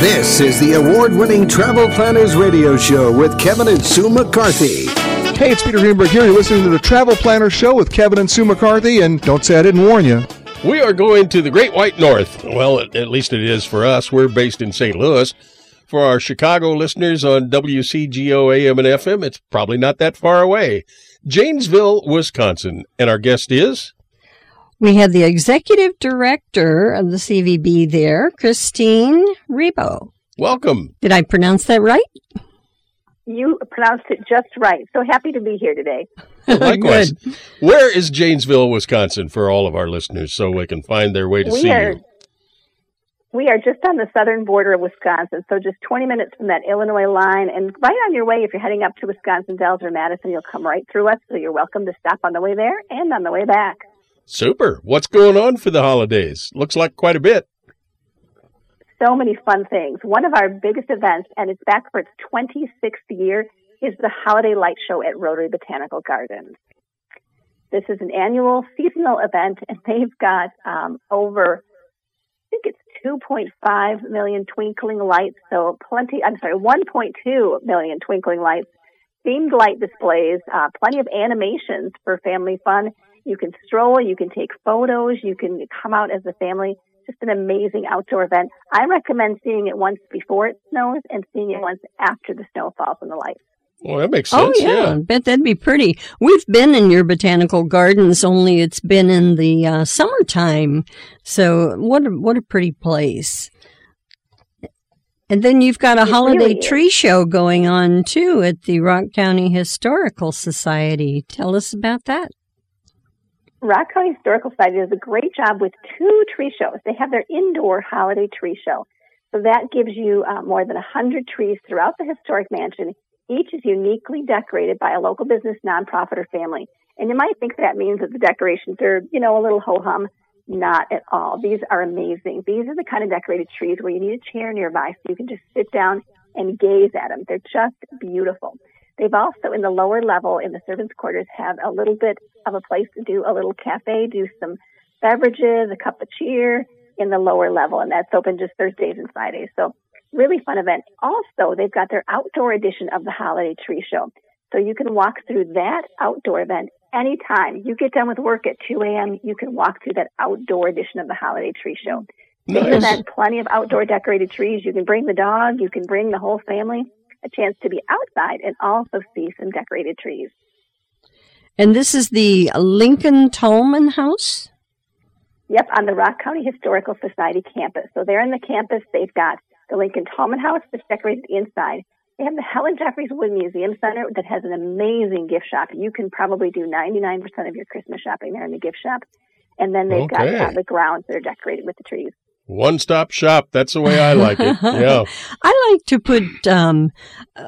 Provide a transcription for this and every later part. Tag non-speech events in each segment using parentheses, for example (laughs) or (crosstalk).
This is the award winning Travel Planners Radio Show with Kevin and Sue McCarthy. Hey, it's Peter Greenberg here. You're listening to the Travel Planner Show with Kevin and Sue McCarthy, and don't say I didn't warn you. We are going to the Great White North. Well, at, at least it is for us. We're based in St. Louis. For our Chicago listeners on WCGO AM and FM, it's probably not that far away. Janesville, Wisconsin. And our guest is? We have the executive director of the CVB there, Christine Rebo. Welcome. Did I pronounce that right? You pronounced it just right. So happy to be here today. (laughs) Likewise. Where is Janesville, Wisconsin for all of our listeners so they can find their way to we see are, you? We are just on the southern border of Wisconsin, so just 20 minutes from that Illinois line. And right on your way, if you're heading up to Wisconsin Dells or Madison, you'll come right through us. So you're welcome to stop on the way there and on the way back. Super. What's going on for the holidays? Looks like quite a bit. So many fun things. One of our biggest events, and it's back for its 26th year, is the Holiday Light Show at Rotary Botanical Gardens. This is an annual seasonal event, and they've got um, over, I think it's 2.5 million twinkling lights. So plenty, I'm sorry, 1.2 million twinkling lights, themed light displays, uh, plenty of animations for family fun. You can stroll, you can take photos, you can come out as a family. Just an amazing outdoor event. I recommend seeing it once before it snows and seeing it once after the snow falls on the lights. Well, that makes sense. Oh, sense. yeah. I bet that'd be pretty. We've been in your botanical gardens, only it's been in the uh, summertime. So what a, what a pretty place. And then you've got a It holiday really tree show going on too at the Rock County Historical Society. Tell us about that. Rock County Historical Society does a great job with two tree shows. They have their indoor holiday tree show. So that gives you uh, more than 100 trees throughout the historic mansion. Each is uniquely decorated by a local business, nonprofit, or family. And you might think that means that the decorations are, you know, a little ho-hum. Not at all. These are amazing. These are the kind of decorated trees where you need a chair nearby so you can just sit down and gaze at them. They're just beautiful. They've also, in the lower level, in the servants' quarters, have a little bit of a place to do a little cafe, do some beverages, a cup of cheer in the lower level, and that's open just Thursdays and Fridays. So really fun event. Also, they've got their outdoor edition of the holiday tree show. So you can walk through that outdoor event anytime. You get done with work at 2 a.m., you can walk through that outdoor edition of the holiday tree show. Nice. event, plenty of outdoor decorated trees. You can bring the dog, you can bring the whole family. A chance to be outside and also see some decorated trees. And this is the Lincoln Tallman House. Yep, on the Rock County Historical Society campus. So there in the campus, they've got the Lincoln Tallman House that's decorated inside. They have the Helen Jeffris Wood Museum Center that has an amazing gift shop. You can probably do 99% of your Christmas shopping there in the gift shop. And then they've got Okay. uh, the grounds that are decorated with the trees. One stop shop. That's the way I like it. (laughs) Yeah. I like to put um,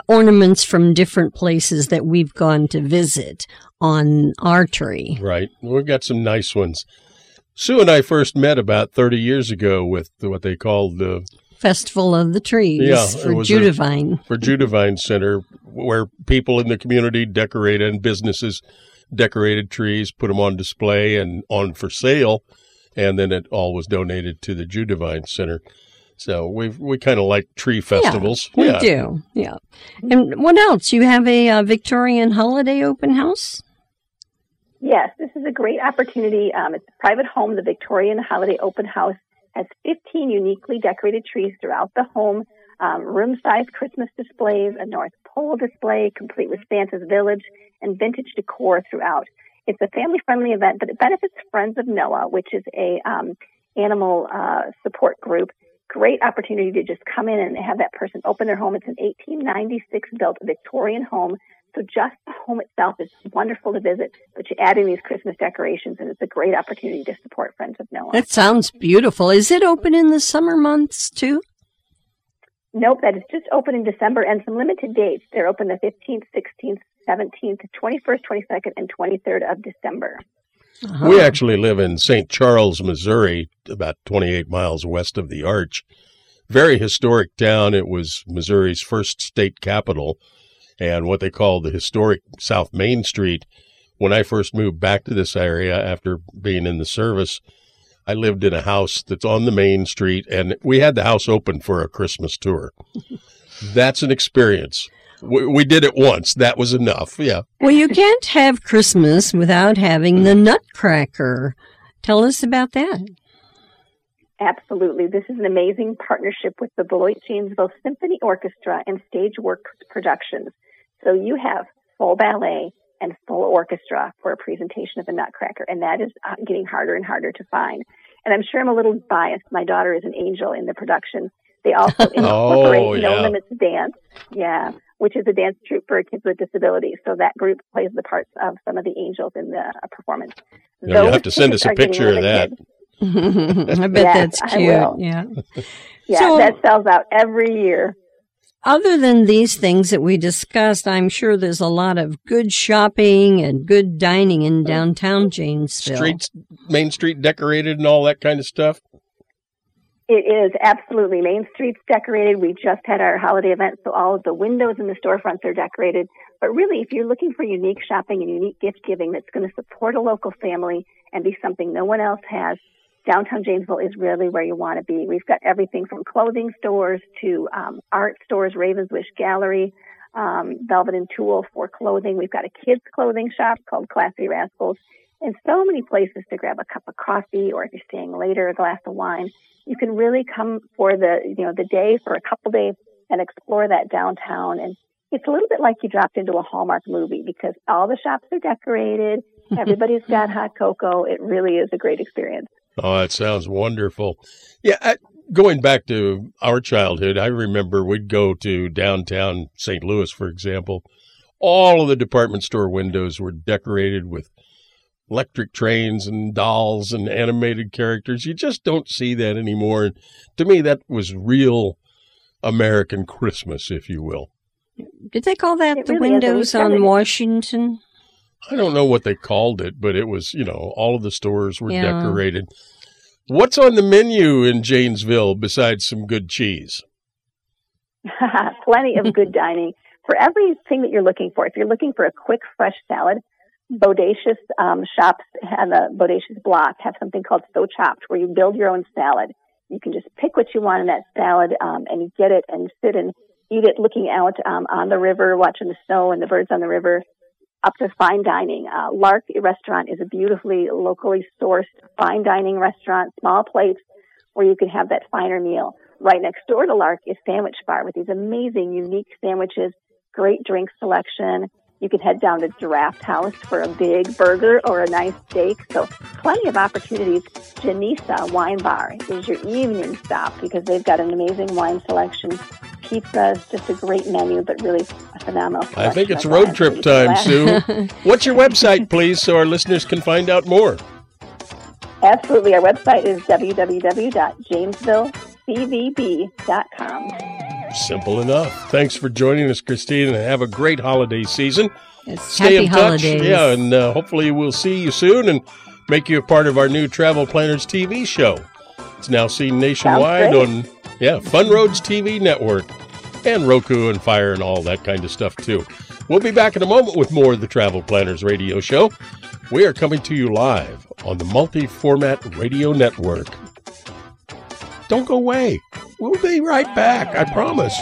ornaments from different places that we've gone to visit on our tree. Right. We've got some nice ones. Sue and I first met about 30 years ago with what they called the Festival of the Trees Yeah, for was a- Judevine. for Judevine Center, where people in the community decorated and businesses decorated trees, put them on display and on for sale, and then it all was donated to the Judevine Center. So we we kind of like tree festivals. We yeah. do, yeah. And what else? You have a uh, Victorian holiday open house? Yes, this is a great opportunity. Um, it's a private home. The Victorian Holiday Open House has 15 uniquely decorated trees throughout the home, um, room-sized Christmas displays, a North Pole display, complete with Santa's Village, and vintage decor throughout. It's a family-friendly event, but it benefits Friends of Noah, which is a um, animal uh, support group. Great opportunity to just come in and have that person open their home. It's an 1896 built Victorian home so just the home itself is wonderful to visit, but you add in these Christmas decorations and it's a great opportunity to support Friends of Noah. That sounds beautiful. Is it open in the summer months too? nope, that is just open in December and some limited dates. They're open the 15th, 16th, 17th, 21st, 22nd, and 23rd of December. Uh-huh. We actually live in St. Charles, Missouri, about 28 miles west of the Arch. Very historic town. It was Missouri's first state capital and what they call the historic South Main Street. When I first moved back to this area after being in the service, I lived in a house that's on the main street, and we had the house open for a Christmas tour. (laughs) that's an experience. We, we did it once. That was enough. Yeah. Well, you can't have Christmas without having the Nutcracker. Tell us about that. Absolutely. This is an amazing partnership with the Beloit Janesville Symphony Orchestra and Stage Works Productions. So you have full ballet and full orchestra for a presentation of the Nutcracker, and that is uh, getting harder and harder to find. And I'm sure I'm a little biased. My daughter is an angel in the production. They also (laughs) incorporate Oh, No. Limits Dance, yeah, which is a dance troupe for kids with disabilities. So that group plays the parts of some of the angels in the uh, performance. Yeah, you'll Those have to send us a picture of that. (laughs) I bet Yes, that's I cute. will. Yeah. (laughs) Yeah, So- that sells out every year. Other than these things that we discussed, I'm sure there's a lot of good shopping and good dining in downtown Janesville. Streets, Main Street decorated and all that kind of stuff. It is absolutely. Main Street's decorated. We just had our holiday event, so all of the windows in the storefronts are decorated. But really, if you're looking for unique shopping and unique gift giving that's going to support a local family and be something no one else has, downtown Janesville is really where you want to be. We've got everything from clothing stores to um, art stores, Ravenswish Gallery, um, Velvet and Tool for clothing. We've got a kids' clothing shop called Classy Rascals, and so many places to grab a cup of coffee, or if you're staying later, a glass of wine you can really come for the you know the day for a couple days and explore that downtown and it's a little bit like you dropped into a Hallmark movie because all the shops are decorated, (laughs) everybody's got hot cocoa. It really is a great experience. Oh, that sounds wonderful. Yeah, I, going back to our childhood, I remember we'd go to downtown St. Louis, for example. All of the department store windows were decorated with electric trains and dolls and animated characters. You just don't see that anymore. And to me, that was real American Christmas, if you will. Did they call that It the really is, and we've windows on. Washington? I don't know what they called it, but it was, you know, all of the stores were Yeah. decorated. What's on the menu in Janesville besides some good cheese? (laughs) Plenty of good dining for everything that you're looking for. If you're looking for a quick, fresh salad, Bodacious um, shops have a Bodacious block have something called So Chopped, where you build your own salad. You can just pick what you want in that salad, um, and you get it and sit and eat it, looking out um, on the river, watching the snow and the birds on the river. Up to fine dining. Uh, Lark Restaurant is a beautifully locally sourced fine dining restaurant, small plates where you can have that finer meal. Right next door to Lark is Sandwich Bar with these amazing, unique sandwiches, great drink selection. You can head down to Giraffe House for a big burger or a nice steak. So plenty of opportunities. Genisa Wine Bar is your evening stop because they've got an amazing wine selection. Pizzas, just a great menu, but really a phenomenal. I think it's road trip that you can time. Sue. (laughs) What's your website, please, so our listeners can find out more? Absolutely. Our website is www.janesvillecvb.com. Simple enough. Thanks for joining us, Christine, and have a great holiday season. It's Stay happy in touch. holidays. Yeah, and uh, hopefully we'll see you soon and make you a part of our new Travel Planners TV show. It's now seen nationwide on yeah Fun Roads TV network and Roku and Fire and all that kind of stuff too. We'll be back in a moment with more of the Travel Planners radio show. We are coming to you live on the multi-format radio network. Don't go away. We'll be right back, I promise.